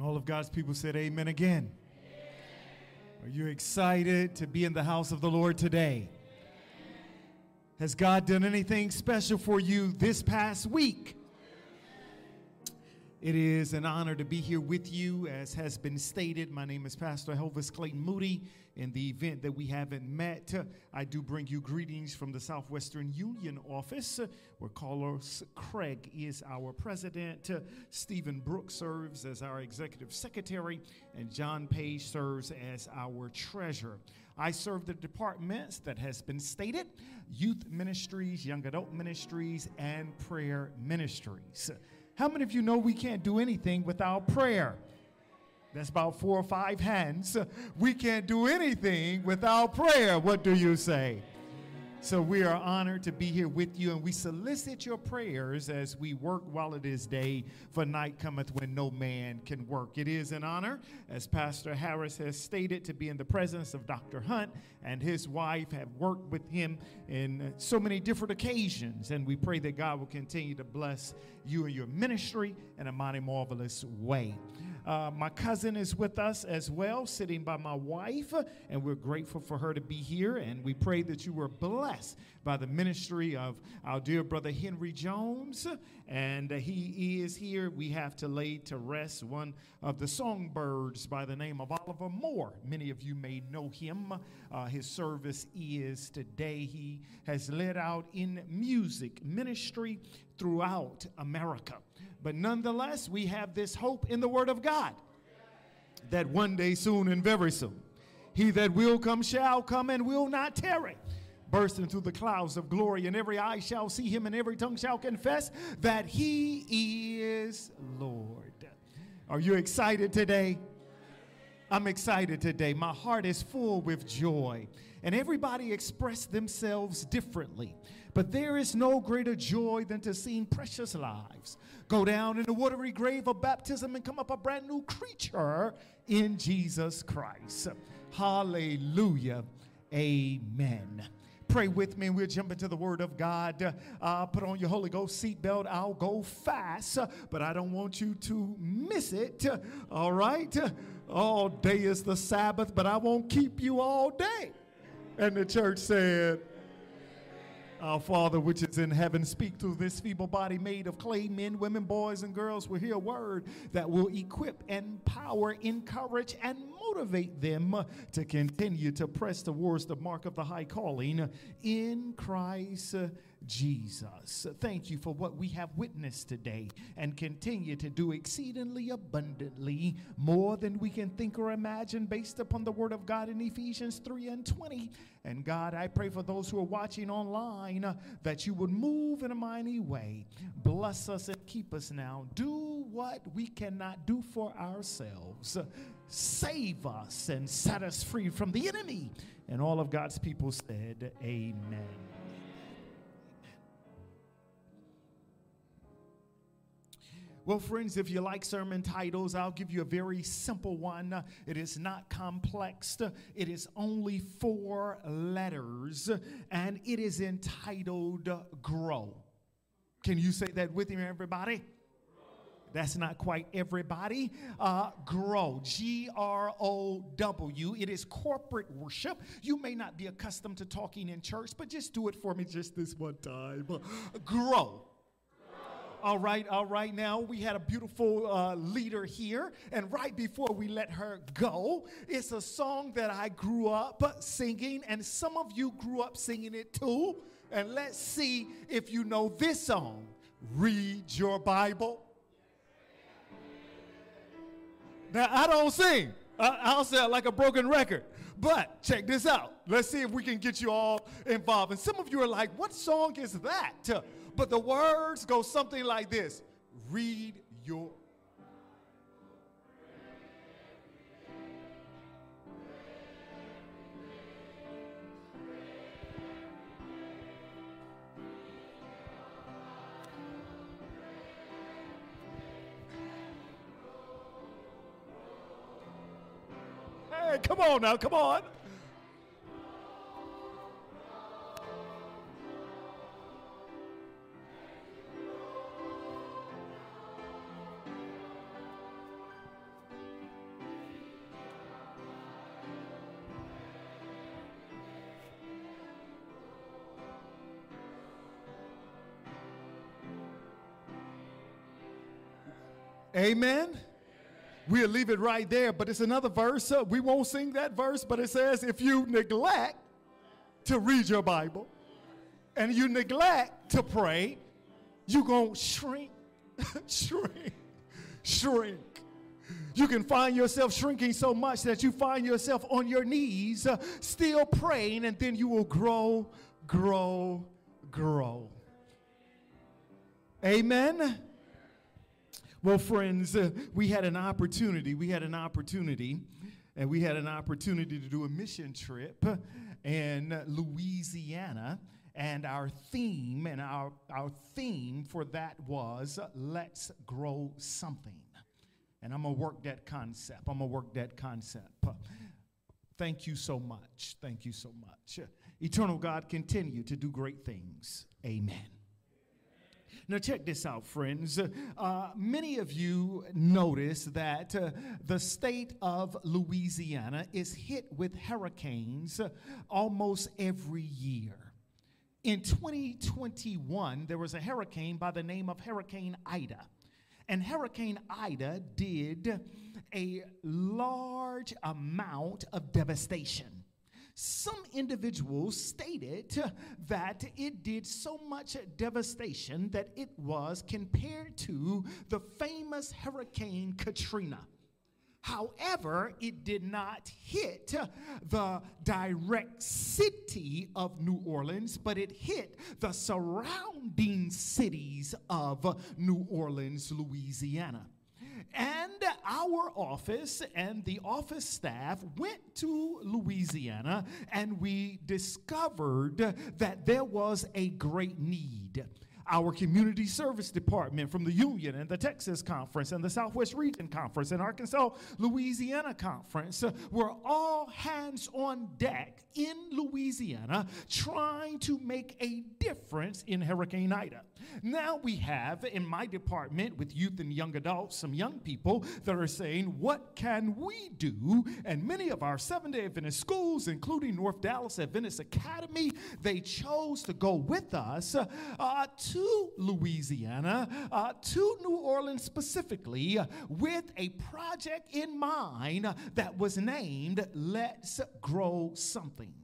And all of God's people said, Amen again. Are you excited to be in the house of the Lord today? Has God done anything special for you this past week? It is an honor to be here with you. As has been stated, my name is Pastor Elvis Clayton Moody. In the event that we haven't met, I do bring you greetings from the Southwestern Union office, where Carlos Craig is our president. Stephen Brooks serves as our executive secretary, and John Page serves as our treasurer. I serve the departments that has been stated youth ministries, young adult ministries, and prayer ministries. How many of you know we can't do anything without prayer? That's about four or five hands. We can't do anything without prayer. What do you say? So we are honored to be here with you, and we solicit your prayers as we work while it is day, for night cometh when no man can work. It is an honor, as Pastor Harris has stated, to be in the presence of Dr. Hunt and his wife have worked with him in so many different occasions, and we pray that God will continue to bless you and your ministry in a mighty, marvelous way. Uh, my cousin is with us as well, sitting by my wife, and we're grateful for her to be here. And we pray that you were blessed by the ministry of our dear brother Henry Jones. And uh, he is here. We have to lay to rest one of the songbirds by the name of Oliver Moore. Many of you may know him. Uh, his service is today. He has led out in music ministry throughout America. But nonetheless, we have this hope in the Word of God that one day soon and very soon, he that will come shall come and will not tarry. Bursting through the clouds of glory, and every eye shall see him, and every tongue shall confess that he is Lord. Are you excited today? I'm excited today. My heart is full with joy. And everybody expressed themselves differently. But there is no greater joy than to see precious lives go down in the watery grave of baptism and come up a brand new creature in Jesus Christ. Hallelujah. Amen. Pray with me and we'll jump into the Word of God. Uh, put on your Holy Ghost seatbelt. I'll go fast, but I don't want you to miss it. All right? All day is the Sabbath, but I won't keep you all day. And the church said, our Father which is in heaven, speak through this feeble body made of clay, men, women, boys, and girls will hear a word that will equip, empower, encourage, and motivate them to continue to press towards the mark of the high calling in Christ Jesus. Thank you for what we have witnessed today and continue to do exceedingly abundantly more than we can think or imagine based upon the word of God in Ephesians 3 and 20. And God, I pray for those who are watching online that you would move in a mighty way. Bless us and keep us now. Do what we cannot do for ourselves. Save us and set us free from the enemy. And all of God's people said, Amen. Well, friends, if you like sermon titles, I'll give you a very simple one. It is not complex, it is only four letters, and it is entitled Grow. Can you say that with me, everybody? That's not quite everybody. Uh, grow. G R O W. It is corporate worship. You may not be accustomed to talking in church, but just do it for me just this one time. Grow. All right, all right. Now we had a beautiful uh, leader here, and right before we let her go, it's a song that I grew up singing, and some of you grew up singing it too. And let's see if you know this song. Read your Bible. Now I don't sing. I, will sound like a broken record. But check this out. Let's see if we can get you all involved. And some of you are like, what song is that? But the words go something like this Read your Hey, come on now, come on. Amen. We'll leave it right there, but it's another verse. We won't sing that verse, but it says, if you neglect to read your Bible and you neglect to pray, you're going to shrink, shrink, shrink. You can find yourself shrinking so much that you find yourself on your knees, uh, still praying, and then you will grow, grow, grow. Amen. Well, friends, uh, we had an opportunity. We had an opportunity, and we had an opportunity to do a mission trip in Louisiana. And our theme, and our, our theme for that was let's grow something. And I'm gonna work that concept. I'm gonna work that concept. Thank you so much. Thank you so much. Eternal God, continue to do great things. Amen. Now, check this out, friends. Uh, many of you notice that uh, the state of Louisiana is hit with hurricanes almost every year. In 2021, there was a hurricane by the name of Hurricane Ida. And Hurricane Ida did a large amount of devastation some individuals stated that it did so much devastation that it was compared to the famous Hurricane Katrina. However, it did not hit the direct city of New Orleans, but it hit the surrounding cities of New Orleans, Louisiana. And our office and the office staff went to Louisiana and we discovered that there was a great need our community service department from the Union and the Texas Conference and the Southwest Region Conference and Arkansas Louisiana Conference were all hands on deck in Louisiana trying to make a difference in Hurricane Ida. Now we have in my department with youth and young adults some young people that are saying, What can we do? And many of our seven day Adventist schools, including North Dallas Adventist Academy, they chose to go with us uh, to to Louisiana, uh, to New Orleans specifically, uh, with a project in mind that was named Let's Grow Something.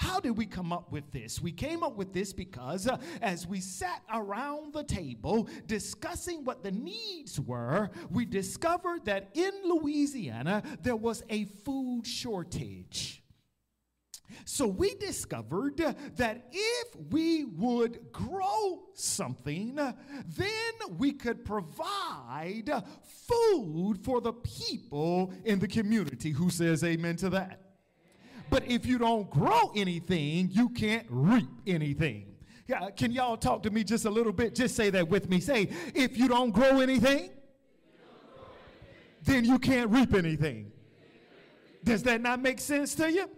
How did we come up with this? We came up with this because uh, as we sat around the table discussing what the needs were, we discovered that in Louisiana there was a food shortage. So we discovered that if we would grow something, then we could provide food for the people in the community. Who says amen to that? But if you don't grow anything, you can't reap anything. Yeah, can y'all talk to me just a little bit? Just say that with me. Say, if you don't grow anything, then you can't reap anything. Does that not make sense to you?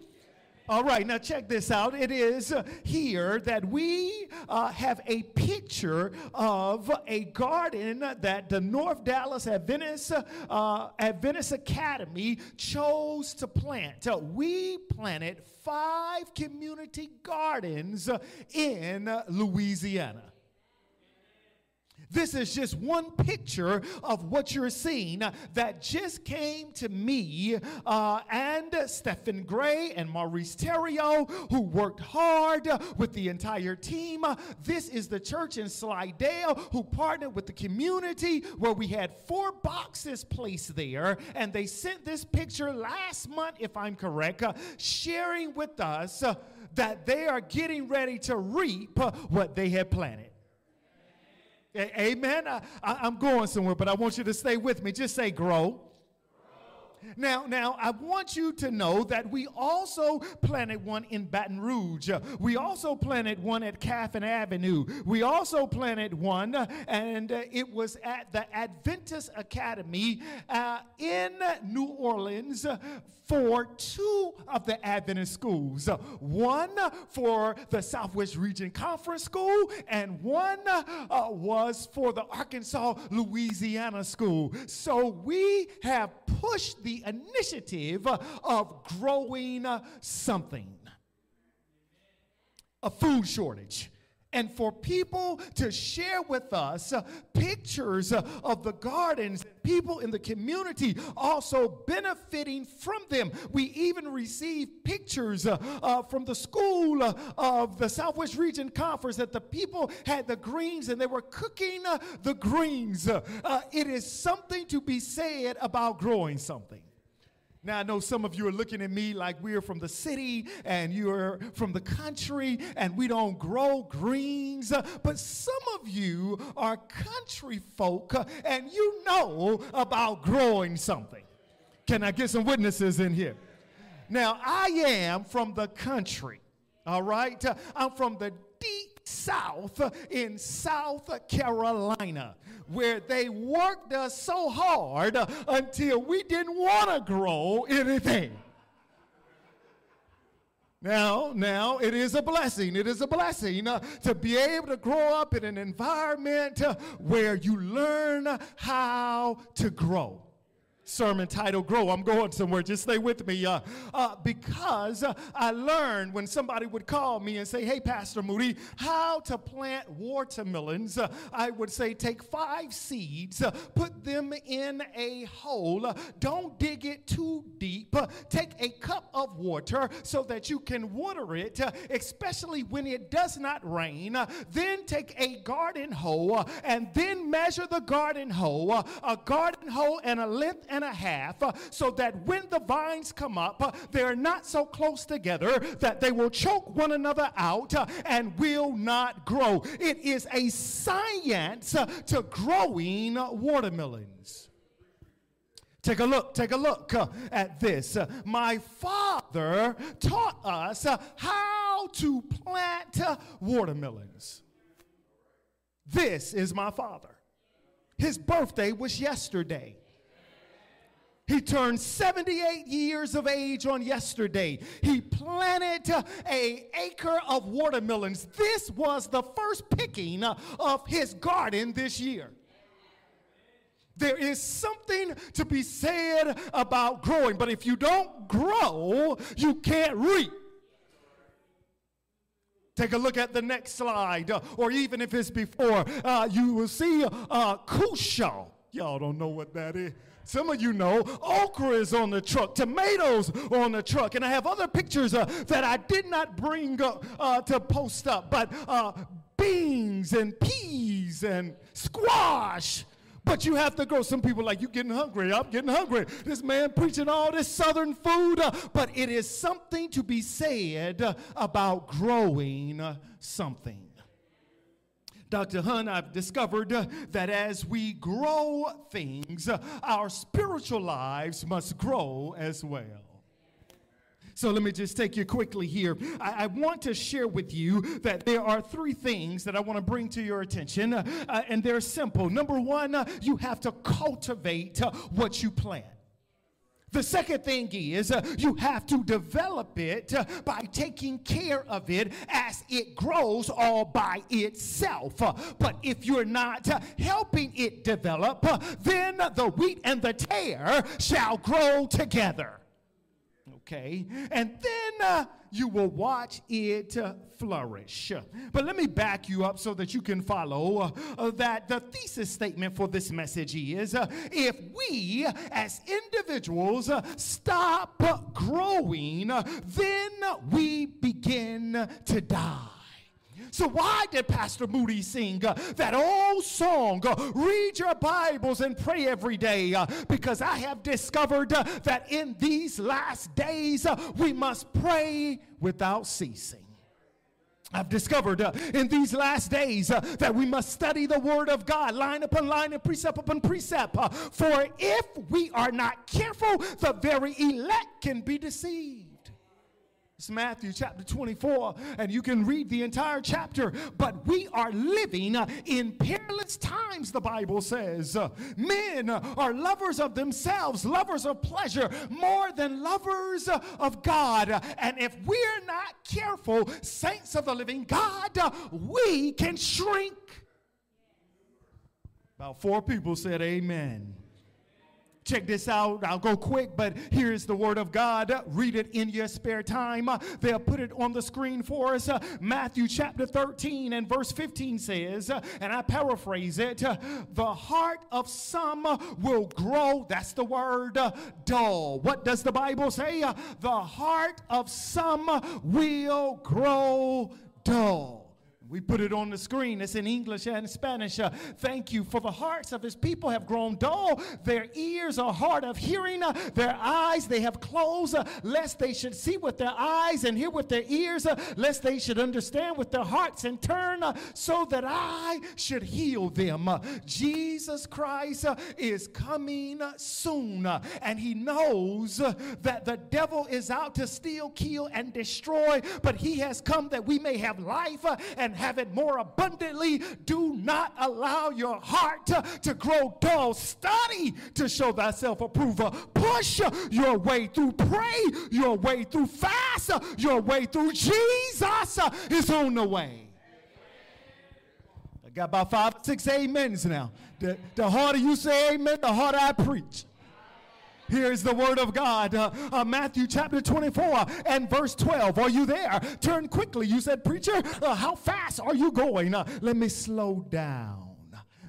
All right, now check this out. It is here that we uh, have a picture of a garden that the North Dallas Adventist, uh, Adventist Academy chose to plant. Uh, we planted five community gardens in Louisiana. This is just one picture of what you're seeing that just came to me uh, and Stephen Gray and Maurice Terrio, who worked hard with the entire team. This is the church in Slidell who partnered with the community where we had four boxes placed there, and they sent this picture last month, if I'm correct, uh, sharing with us uh, that they are getting ready to reap what they had planted. Amen. I, am going somewhere, but I want you to stay with me. Just say grow. Now, now I want you to know that we also planted one in Baton Rouge. We also planted one at Caffin Avenue. We also planted one, and it was at the Adventist Academy uh, in New Orleans for two of the Adventist schools. One for the Southwest Region Conference School, and one uh, was for the Arkansas Louisiana School. So we have pushed the initiative of growing something. A food shortage and for people to share with us uh, pictures uh, of the gardens, people in the community also benefiting from them. We even received pictures uh, uh from the school of the Southwest Region Conference that the people had the greens and they were cooking the greens. it is something to be said about growing something. Now, I know some of you are looking at me like we're from the city and you're from the country and we don't grow greens, but some of you are country folk and you know about growing something. Can I get some witnesses in here? Now, I am from the country, all right? I'm from the deep south in South Carolina where they worked us so hard until we didn't want to grow anything. Now, now, it is a blessing. It is a blessing uh, to be able to grow up in an environment uh, where you learn how to grow sermon title grow i'm going somewhere. Just stay with me uh, uh, because uh, i learned when somebody would call me and say hey pastor moody how to plant watermelons uh, i would say take five seeds uh, put them in a hole. Don't dig it too deep. Take a cup of water so that you can water it especially when it does not rain. Then take a garden hoe and then measure the garden hoe a garden hoe and a length and a half uh, so that when the vines come up, uh, they're not so close together that they will choke one another out uh, and will not grow. It is a science to growing watermelons. Take a look, take a look uh, at this. Uh, my father taught us uh, how to plant watermelons. This is my father. His birthday was yesterday. He turned 78 years of age on yesterday. He planted a acre of watermelons. This was the first picking of his garden this year. There is something to be said about growing, but if you don't grow, you can't reap. Take a look at the next slide, or even if it's before, uh, you will see uh, cushaw. Y'all don't know what that is. Some of you know okra is on the truck, tomatoes on the truck, and I have other pictures uh, that I did not bring up uh, to post up, but uh, beans and peas and squash. But you have to grow. Some people like, you getting hungry. I'm getting hungry. This man preaching all this southern food. Uh, but it is something to be said uh, about growing uh, something. Dr. Hunt, I've discovered that as we grow things, our spiritual lives must grow as well. So let me just take you quickly here. I, I, want to share with you that there are three things that I want to bring to your attention, uh, and they're simple. Number one, uh, you have to cultivate uh, what you plant. The second thing is uh, you have to develop it uh, by taking care of it as it grows all by itself. Uh, but if you're not uh, helping it develop, uh, then the wheat and the tare shall grow together. Okay? And then uh, you will watch it uh, flourish. But let me back you up so that you can follow uh, uh that the thesis statement for this message is uh, if we as individuals uh, stop growing, then we begin to die. So, why did Pastor Moody sing uh, that old song, uh, Read Your Bibles and Pray Every Day? Uh, because I have discovered that in these last days, we must pray without ceasing. I've discovered uh, in these last days uh, that we must study the Word of God line upon line and precept upon precept. Uh, for if we are not careful, the very elect can be deceived. It's Matthew chapter 24, and you can read the entire chapter. But we are living uh, in perilous times, the Bible says. Uh, men are lovers of themselves, lovers of pleasure, more than lovers uh, of God. And if we're not careful, saints of the living God, we can shrink. About four people said, Amen. Check this out. I'll go quick, but here's the word of God. Read it in your spare time. They'll put it on the screen for us. Matthew chapter 13 and verse 15 says, and I paraphrase it, the heart of some will grow, that's the word, dull. What does the Bible say? The heart of some will grow dull. We put it on the screen. It's in English and Spanish. Uh, thank you. For the hearts of his people have grown dull. Their ears are hard of hearing. Uh, their eyes they have closed, uh, lest they should see with their eyes and hear with their ears, uh, lest they should understand with their hearts and turn, uh, so that I should heal them. Uh, Jesus Christ is coming soon, and he knows that the devil is out to steal, kill, and destroy, but he has come that we may have life and have it more abundantly. Do not allow your heart to, to grow dull. Study to show thyself approval. Push your way through. Pray your way through. Fast your way through. Jesus is on the way. I got about five, six amens now. The, the harder you say amen, the harder I preach. Here's the word of God. Uh, uh, Matthew chapter 24 and verse 12. Are you there? Turn quickly. You said, Preacher, uh, how fast are you going? Uh, let me slow down.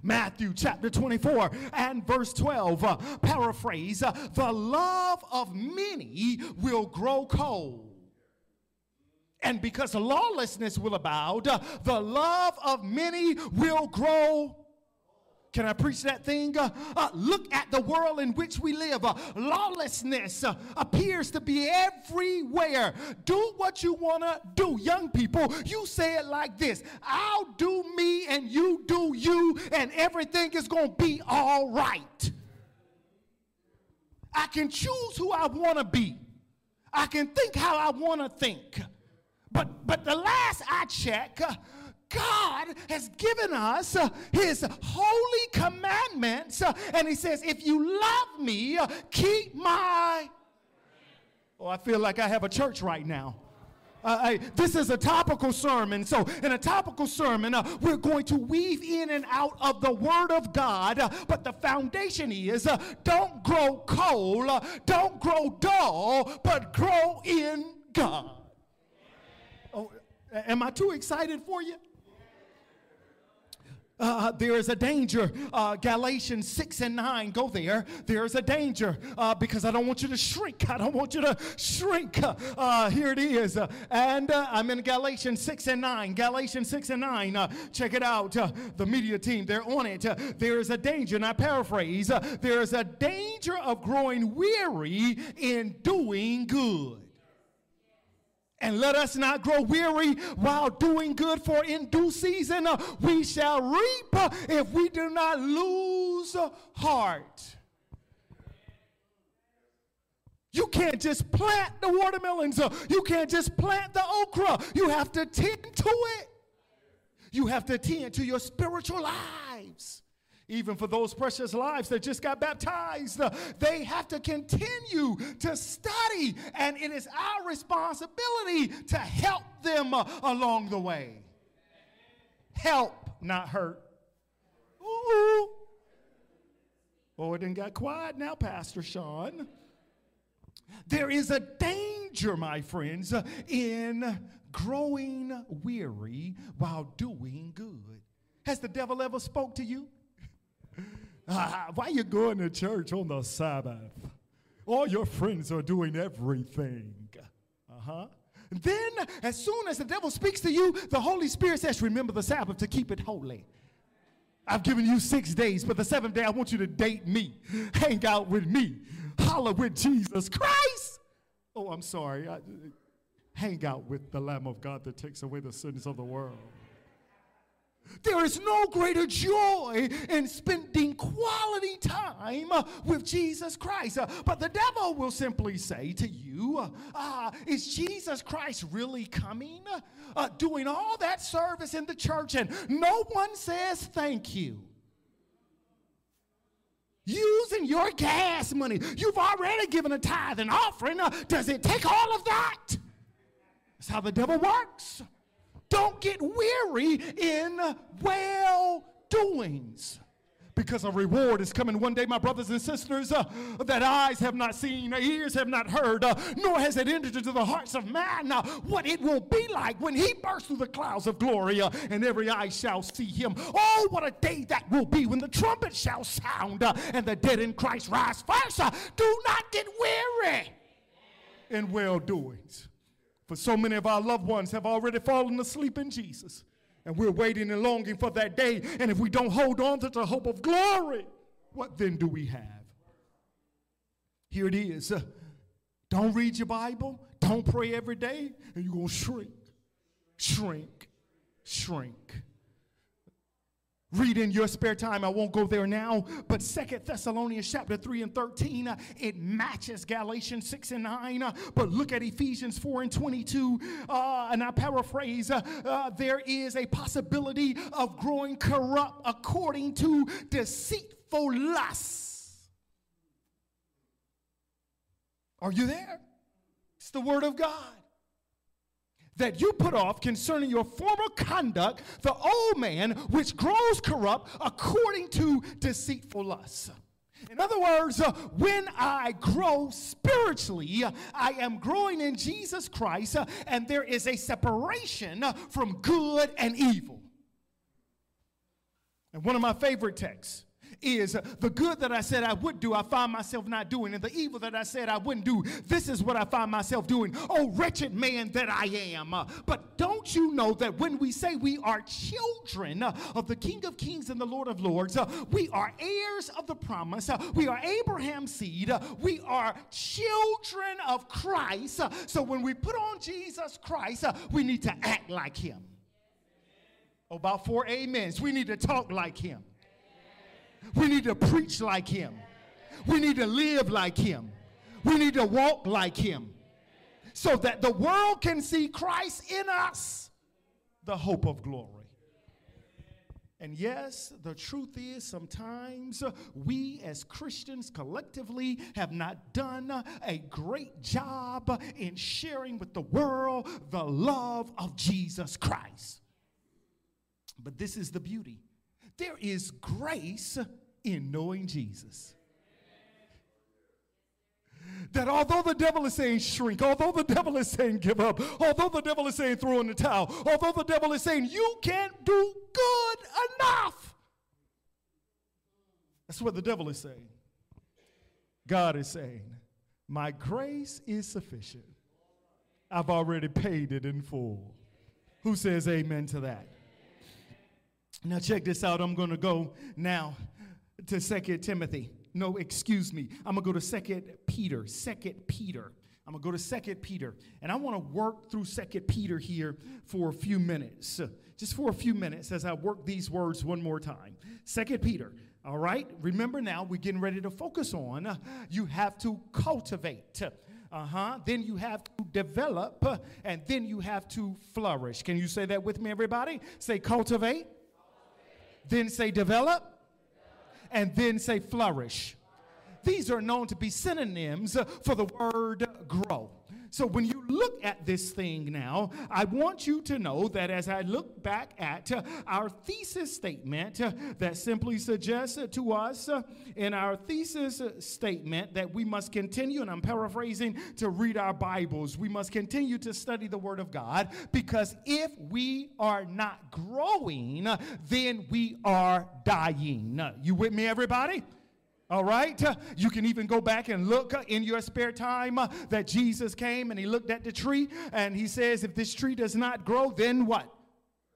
Matthew chapter 24 and verse 12. Uh, paraphrase uh, The love of many will grow cold. And because lawlessness will abound, the love of many will grow can I preach that thing? Uh, uh, look at the world in which we live. Uh, lawlessness uh, appears to be everywhere. Do what you want to do. Young people, you say it like this I'll do me and you do you, and everything is going to be all right. I can choose who I want to be, I can think how I want to think. But, but the last I check, uh, God has given us uh, his holy commandments. Uh, and he says, if you love me, uh, keep my. Oh, I feel like I have a church right now. Uh, I, this is a topical sermon. So, in a topical sermon, uh, we're going to weave in and out of the Word of God. Uh, but the foundation is don't grow cold, don't grow dull, but grow in God. Oh, am I too excited for you? Uh, there is a danger. Uh, Galatians 6 and 9, go there. There is a danger uh, because I don't want you to shrink. I don't want you to shrink. Uh, here it is. and uh, I'm in Galatians 6 and 9. Galatians 6 and 9. Uh, check it out. the media team, they're on it. there is a danger, and I paraphrase there is a danger of growing weary in doing good. And let us not grow weary while doing good, for in due season uh, we shall reap uh, if we do not lose heart. You can't just plant the watermelons. Uh, you can't just plant the okra. You have to tend to it. You have to tend to your spiritual lives even for those precious lives that just got baptized, they have to continue to study, and it is our responsibility to help them uh, along the way. Help, not hurt. Ooh. Oh, it didn't got quiet now, Pastor Sean. There is a danger, my friends, in growing weary while doing good. Has the devil ever spoke to you? Uh, why you going to church on the Sabbath? All your friends are doing everything. Uh huh. Then, as soon as the devil speaks to you, the Holy Spirit says, Remember the Sabbath to keep it holy. I've given you six days, but the seventh day I want you to date me, hang out with me, holler with Jesus Christ. Oh, I'm sorry. I, hang out with the Lamb of God that takes away the sins of the world. There is no greater joy in spending quality time with Jesus Christ. But the devil will simply say to you, uh, Is Jesus Christ really coming? Uh, doing all that service in the church, and no one says thank you. Using your gas money. You've already given a tithe and offering. Does it take all of that? That's how the devil works. Don't get weary in well doings. because a reward is coming one day, my brothers and sisters, uh, that eyes have not seen, ears have not heard, uh, nor has it entered into the hearts of man uh, what it will be like when he bursts through the clouds of glory uh, and every eye shall see him. Oh, what a day that will be when the trumpet shall sound uh, and the dead in Christ rise first. Uh, do not get weary in well doings. For so many of our loved ones have already fallen asleep in Jesus. And we're waiting and longing for that day. And if we don't hold on to the hope of glory, what then do we have? Here it is. Uh, don't read your Bible. Don't pray every day. And you're going to shrink, shrink, shrink. Read in your spare time. I won't go there now. But Second Thessalonians chapter 3 and 13, uh, it matches Galatians 6 and 9. Uh, but look at Ephesians 4 and 22. Uh, and I paraphrase, uh, uh, there is a possibility of growing corrupt according to deceitful lusts. Are you there? It's the word of God that you put off concerning your former conduct, the old man which grows corrupt according to deceitful lusts. In other words, uh, when I grow spiritually, uh, I am growing in Jesus Christ, uh, and there is a separation uh, from good and evil. And one of my favorite texts is the good that I said I would do, I find myself not doing, and the evil that I said I wouldn't do, this is what I find myself doing. Oh, wretched man that I am. Uh, but don't you know that when we say we are children uh, of the King of Kings and the Lord of Lords, uh, we are heirs of the promise, we are Abraham's seed, we are children of Christ. So when we put on Jesus Christ, we need to act like him. About four amens. We need to talk like him. We need to preach like him. We need to live like him. We need to walk like him so that the world can see Christ in us, the hope of glory. And yes, the truth is sometimes we as Christians collectively have not done a great job in sharing with the world the love of Jesus Christ. But this is the beauty there is grace in knowing Jesus. That although the devil is saying shrink, although the devil is saying give up, although the devil is saying throw in the towel, although the devil is saying you can't do good enough, that's what the devil is saying. God is saying, My grace is sufficient. I've already paid it in full. Who says amen to that? Now, check this out. I'm going to go now to Second Timothy. No, excuse me. I'm going to go to Second Peter. Second Peter. I'm going to go to Second Peter. And I want to work through Second Peter here for a few minutes. Just for a few minutes as I work these words one more time. Second Peter. All right? Remember now, we're getting ready to focus on you have to cultivate. Uh huh. Then you have to develop, and then you have to flourish. Can you say that with me, everybody? Say cultivate then say develop, and then say flourish. These are known to be synonyms for the word grow. So when you look at this thing now, I want you to know that as I look back at uh, our thesis statement uh, that simply suggests uh, to us in our thesis statement that we must continue, and I'm paraphrasing, to read our Bibles. We must continue to study the Word of God because if we are not growing, then we are dying. You with me, everybody? All right? You can even go back and look in your spare time that Jesus came and he looked at the tree and he says, if this tree does not grow, then what?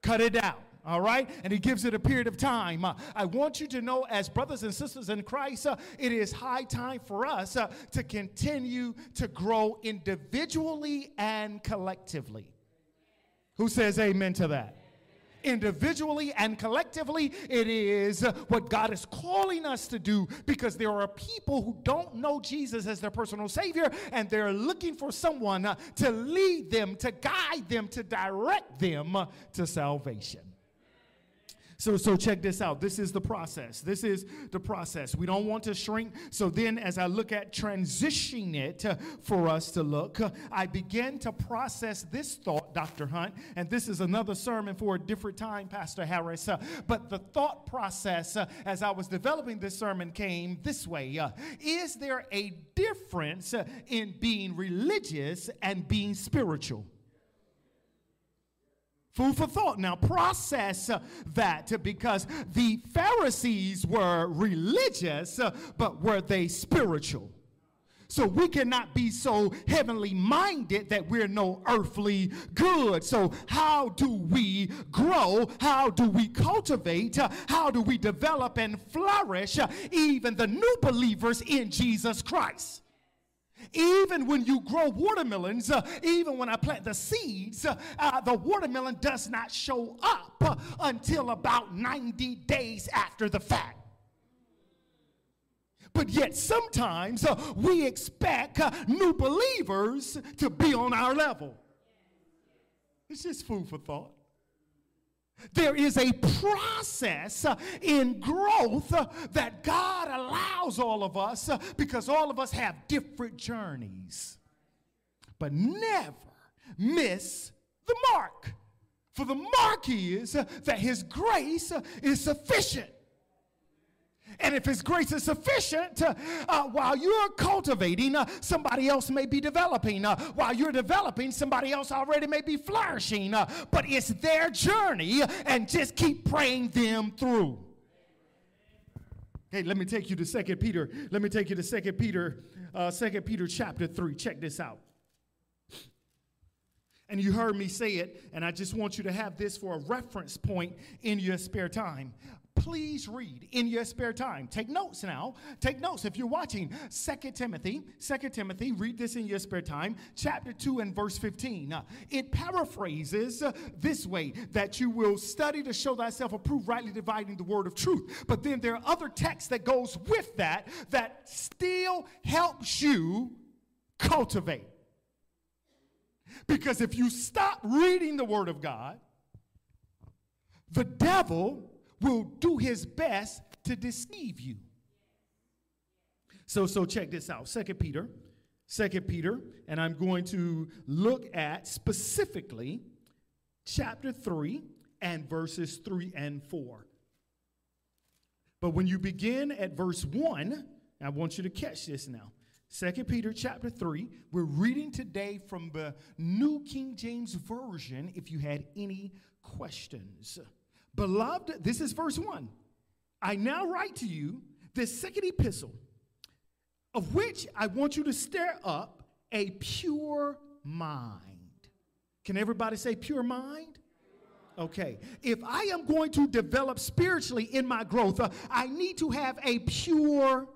Cut it down. All right? And he gives it a period of time. I want you to know, as brothers and sisters in Christ, it is high time for us to continue to grow individually and collectively. Who says amen to that? Individually and collectively, it is what God is calling us to do because there are people who don't know Jesus as their personal Savior and they're looking for someone to lead them, to guide them, to direct them to salvation. So, so check this out. This is the process. This is the process. We don't want to shrink. So then, as I look at transitioning it uh, for us to look, uh, I begin to process this thought, Dr. Hunt, and this is another sermon for a different time, Pastor Harris. Uh, but the thought process, as I was developing this sermon, came this way: Is there a difference in being religious and being spiritual? Food for thought. Now process uh, that because the Pharisees were religious, uh, but were they spiritual? So we cannot be so heavenly minded that we're no earthly good. So, how do we grow? How do we cultivate? Uh, how do we develop and flourish uh, even the new believers in Jesus Christ? Even when you grow watermelons, uh, even when I plant the seeds, uh, uh, the watermelon does not show up until about 90 days after the fact. But yet, sometimes uh, we expect uh, new believers to be on our level. It's just food for thought. There is a process uh, in growth uh, that God allows all of us uh, because all of us have different journeys. But never miss the mark. For the mark is that His grace is sufficient. And if His grace is sufficient, uh, uh, while you're cultivating, uh, somebody else may be developing. Uh, while you're developing, somebody else already may be flourishing. Uh, but it's their journey, and just keep praying them through. Hey, let me take you to Second Peter. Let me take you to Second Peter, uh, Second Peter chapter three. Check this out. And you heard me say it, and I just want you to have this for a reference point in your spare time please read in your spare time. Take notes now. Take notes. If you're watching Second Timothy, Second Timothy, read this in your spare time, chapter 2 and verse 15. Uh, it paraphrases uh, this way that you will study to show thyself approved, rightly dividing the word of truth. But then there are other texts that goes with that that still helps you cultivate. Because if you stop reading the word of God, the devil will do his best to deceive you. So, so check this out. Second Peter, Second Peter, and I'm going to look at specifically chapter 3 and verses 3 and 4. But when you begin at verse 1, I want you to catch this now. Second Peter chapter 3, we're reading today from the New King James Version if you had any questions. Beloved, this is verse 1. I now write to you this second epistle, of which I want you to stir up a pure mind. Can everybody say pure mind? Okay. If I am going to develop spiritually in my growth, uh, I need to have a pure.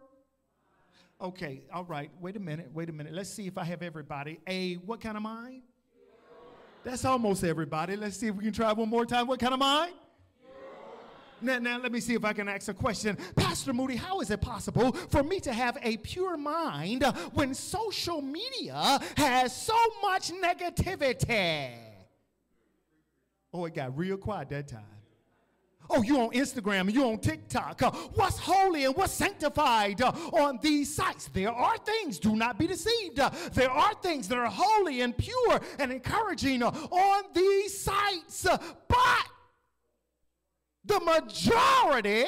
Okay, all right. Wait a minute. Wait a minute. Let's see if I have everybody. A what kind of mind? That's almost everybody. Let's see if we can try one more time. What kind of mind? Now, now, let me see if I can ask a question. Pastor Moody, how is it possible for me to have a pure mind when social media has so much negativity? Oh, it got real quiet that time. Oh, you on Instagram, you on TikTok. Uh, what's holy and what's sanctified uh, on these sites? There are things, do not be deceived. Uh, there are things that are holy and pure and encouraging on these sites. But the majority.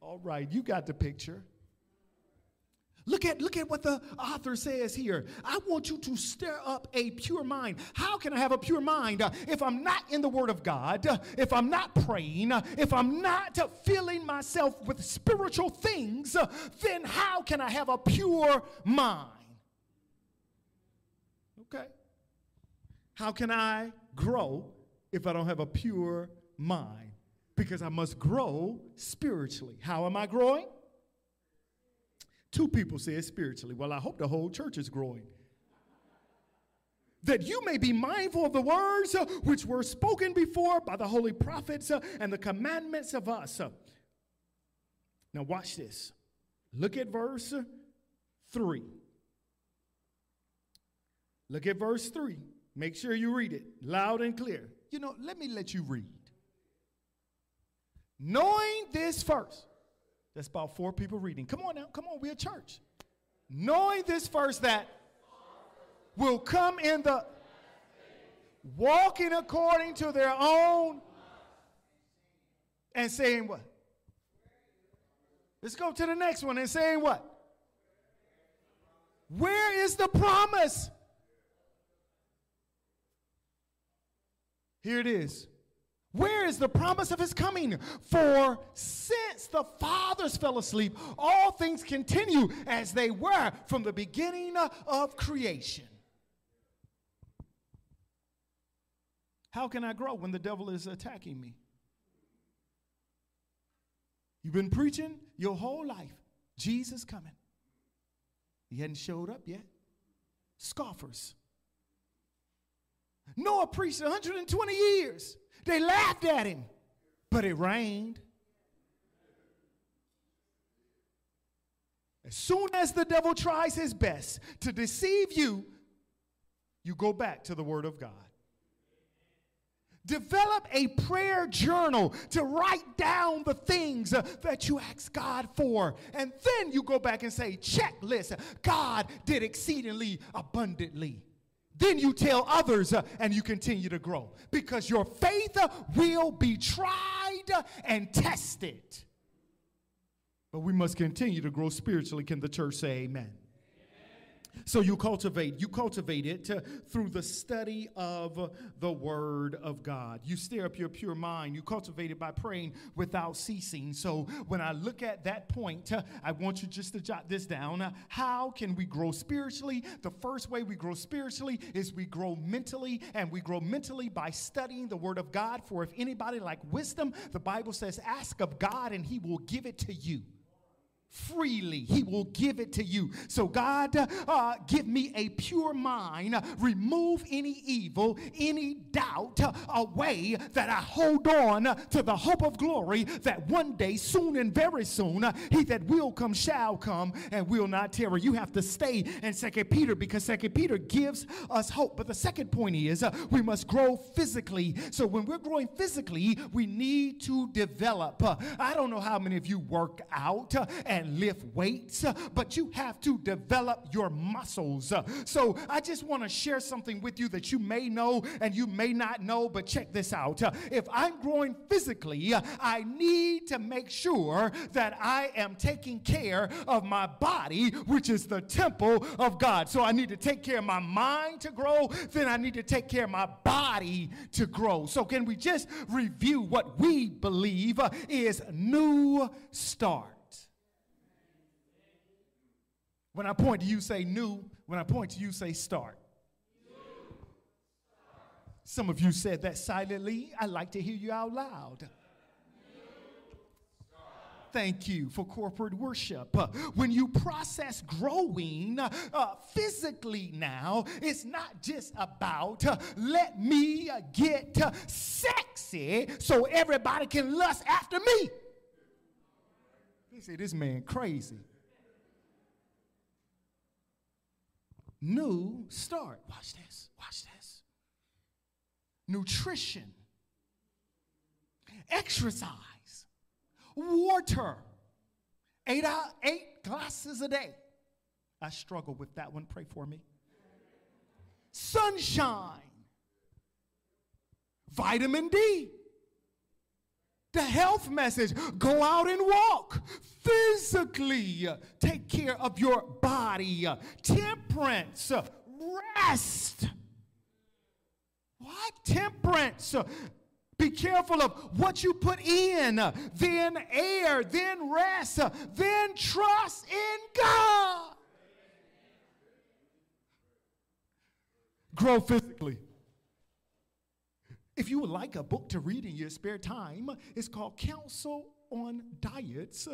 All right, you got the picture. Look at, look at what the author says here. I want you to stir up a pure mind. How can I have a pure mind uh, if I'm not in the Word of God, uh, if I'm not praying, uh, if I'm not filling myself with spiritual things? Then how can I have a pure mind? Okay. How can I grow if I don't have a pure mind because I must grow spiritually. How am I growing? Two people said spiritually. Well, I hope the whole church is growing. That you may be mindful of the words uh, which were spoken before by the holy prophets uh, and the commandments of us. Uh, now, watch this. Look at verse 3. Look at verse 3. Make sure you read it loud and clear. You know, let me let you read. Knowing this first. That's about four people reading. Come on now, come on, we're a church. Knowing this first that will come in the walking according to their own and saying what? Let's go to the next one and saying what? Where is the promise? Here it is. Where is the promise of his coming? For since the fathers fell asleep, all things continue as they were from the beginning of creation. How can I grow when the devil is attacking me? You've been preaching your whole life. Jesus coming. He hadn't showed up yet. Scoffers. Noah preached 120 years. They laughed at him, but it rained. As soon as the devil tries his best to deceive you, you go back to the Word of God. Develop a prayer journal to write down the things uh, that you ask God for. And then you go back and say, checklist, God did exceedingly abundantly. Then you tell others uh, and you continue to grow because your faith uh, will be tried and tested. But we must continue to grow spiritually. Can the church say amen? So you cultivate, you cultivate it uh, through the study of the Word of God. You stir up your pure mind. You cultivate it by praying without ceasing. So when I look at that point, I want you just to jot this down. How can we grow spiritually? The first way we grow spiritually is we grow mentally, and we grow mentally by studying the Word of God. For if anybody like wisdom, the Bible says, ask of God and He will give it to you freely. He will give it to you. So, God, uh, give me a pure mind. Remove any evil, any doubt away that I hold on to the hope of glory that one day, soon and very soon, he that will come shall come and will not tarry. You have to stay in Second Peter because Second Peter gives us hope. But the second point is uh, we must grow physically. So, when we're growing physically, we need to develop. Uh, I don't know how many of you work out uh, and lift weights, uh, but you have to develop your muscles. Uh, so I just want to share something with you that you may know and you may not know, but check this out. Uh, if I'm growing physically, I need to make sure that I am taking care of my body, which is the temple of God. So I need to take care of my mind to grow, then I need to take care of my body to grow. So, can we just review what we believe is new start? When I point to you, say new. When I point to you, say start. Some of you said that silently. I like to hear you out loud. Thank you for corporate worship. Uh, when you process growing uh, physically now, it's not just about uh, let me uh, get uh, sexy so everybody can lust after me. They say, this man crazy. New start. Watch this. Watch this. Nutrition, exercise, water, eight, out, eight glasses a day. I struggle with that one. Pray for me. Sunshine, vitamin D the health message. Go out and walk physically. Take care of your body. Temperance. Rest. What? Temperance. Be careful of what you put in, then air, then rest, then trust in God. Grow physically. If you would like a book to read in your spare time, it's called Counsel on Diets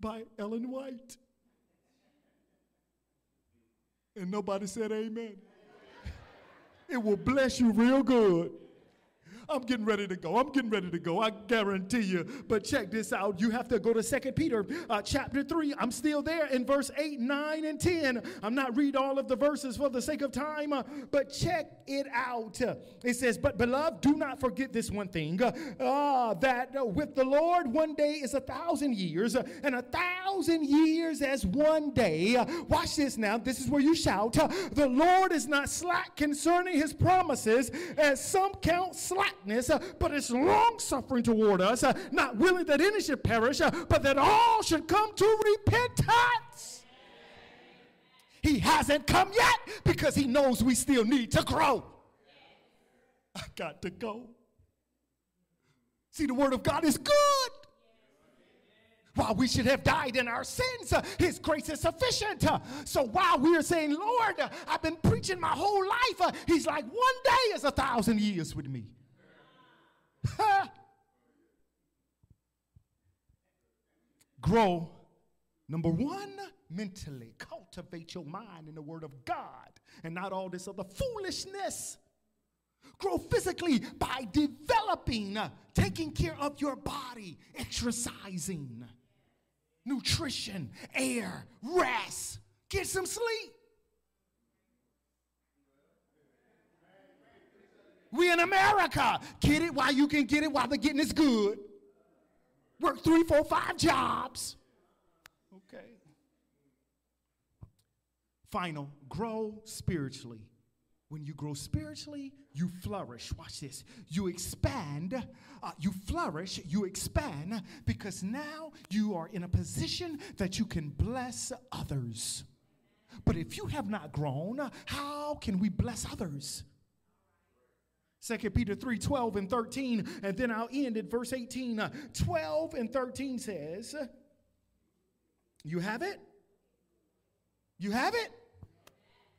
by Ellen White. And nobody said amen. It will bless you real good. I'm getting ready to go. I'm getting ready to go. I guarantee you. But check this out. You have to go to Second Peter uh, chapter 3. I'm still there in verse 8, 9, and 10. I'm not read all of the verses for the sake of time, uh, but check it out. It says, But beloved, do not forget this one thing uh, that with the Lord, one day is a thousand years, and a thousand years as one day. Watch this now. This is where you shout. The Lord is not slack concerning his promises, as some count slackness, but is long suffering toward us, not willing that any should perish, but that all should come to repentance. He hasn't come yet because he knows we still need to grow. I got to go. See, the word of God is good. While we should have died in our sins, uh, His grace is sufficient. Uh, so while we are saying, Lord, uh, I've been preaching my whole life, uh, He's like, one day is a thousand years with me. Grow, number one, mentally. Cultivate your mind in the Word of God and not all this other foolishness. Grow physically by developing, taking care of your body, exercising, nutrition, air, rest, get some sleep. We in America, get it while you can get it while the getting is good. Work three, four, five jobs. Okay. Final, grow spiritually. When you grow spiritually, you flourish. Watch this. You expand, uh, you flourish, you expand because now you are in a position that you can bless others. But if you have not grown, how can we bless others? 2 Peter 3 12 and 13, and then I'll end at verse 18. Uh, 12 and 13 says, You have it? You have it?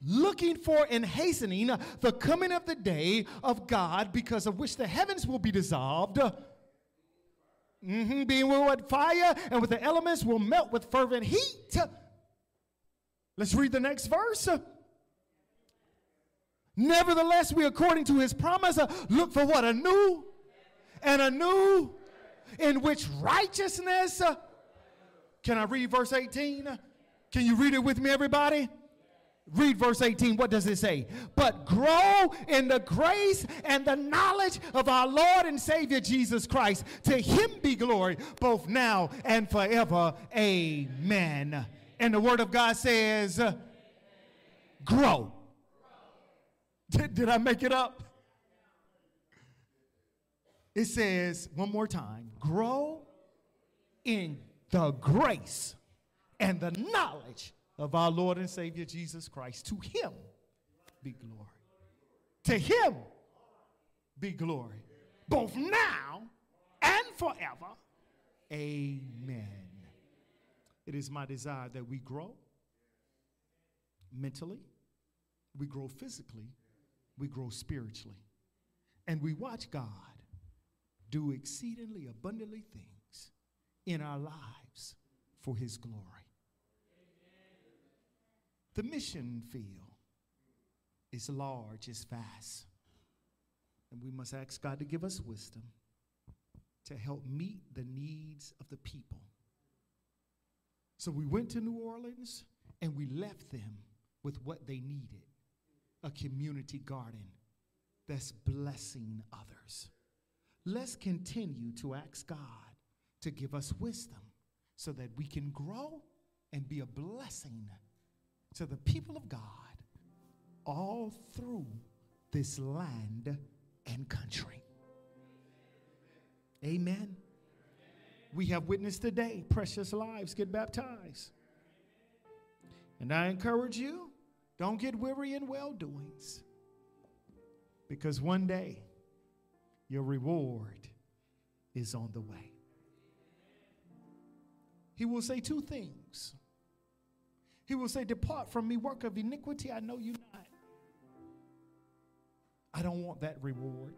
looking for and hastening the coming of the day of God, because of which the heavens will be dissolved. Mm-hmm, being with fire and with the elements will melt with fervent heat. Let's read the next verse. Nevertheless, we, according to his promise, uh, look for what? A new and a new in which righteousness. Uh, can I read verse 18? Can you read it with me, everybody? Read verse 18. What does it say? But grow in the grace and the knowledge of our Lord and Savior Jesus Christ. To him be glory both now and forever. Amen. And the word of God says, grow. Did, I make it up? It says, one more time, grow in the grace and the knowledge of our Lord and Savior Jesus Christ. To him be glory. To him be glory. Both now and forever. Amen. It is my desire that we grow mentally, we grow physically, we grow spiritually, and we watch God do exceedingly abundantly things in our lives for his glory. The mission field is large, is vast. And we must ask God to give us wisdom to help meet the needs of the people. So we went to New Orleans and we left them with what they needed a community garden that's blessing others. Let's continue to ask God to give us wisdom so that we can grow and be a blessing to the people of God all through this land and country. Amen. We have witnessed today precious lives get baptized. And I encourage you don't get weary in well doings because one day your reward is on the way. He will say two things he will say, Depart from me, work of iniquity. I know you not. I don't want that reward.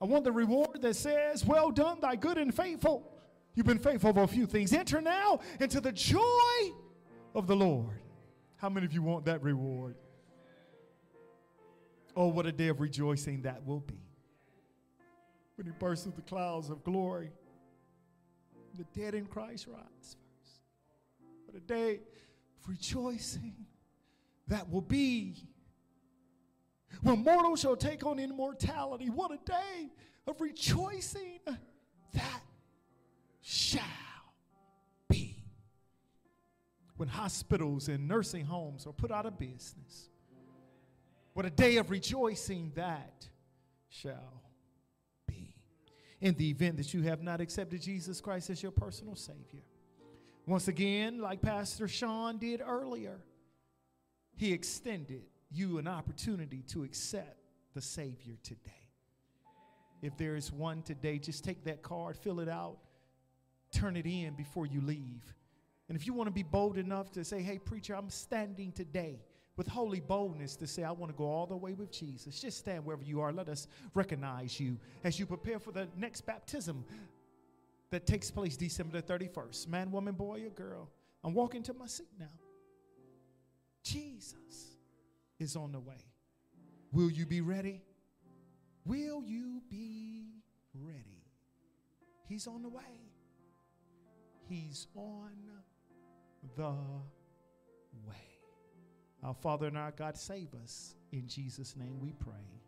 I want the reward that says, Well done, thy good and faithful. You've been faithful over a few things. Enter now into the joy of the Lord. How many of you want that reward? Oh, what a day of rejoicing that will be. When he bursts through the clouds of glory, the dead in Christ rise first. What a day of rejoicing that will be. When mortals shall take on immortality, what a day of rejoicing that shall. When hospitals and nursing homes are put out of business, what a day of rejoicing that shall be. In the event that you have not accepted Jesus Christ as your personal Savior, once again, like Pastor Sean did earlier, he extended you an opportunity to accept the Savior today. If there is one today, just take that card, fill it out, turn it in before you leave. And if you want to be bold enough to say, hey, preacher, I'm standing today with holy boldness to say, I want to go all the way with Jesus, just stand wherever you are. Let us recognize you as you prepare for the next baptism that takes place December the 31st. Man, woman, boy, or girl. I'm walking to my seat now. Jesus is on the way. Will you be ready? Will you be ready? He's on the way. He's on the way. Our Father and our God, save us. In Jesus' name we pray.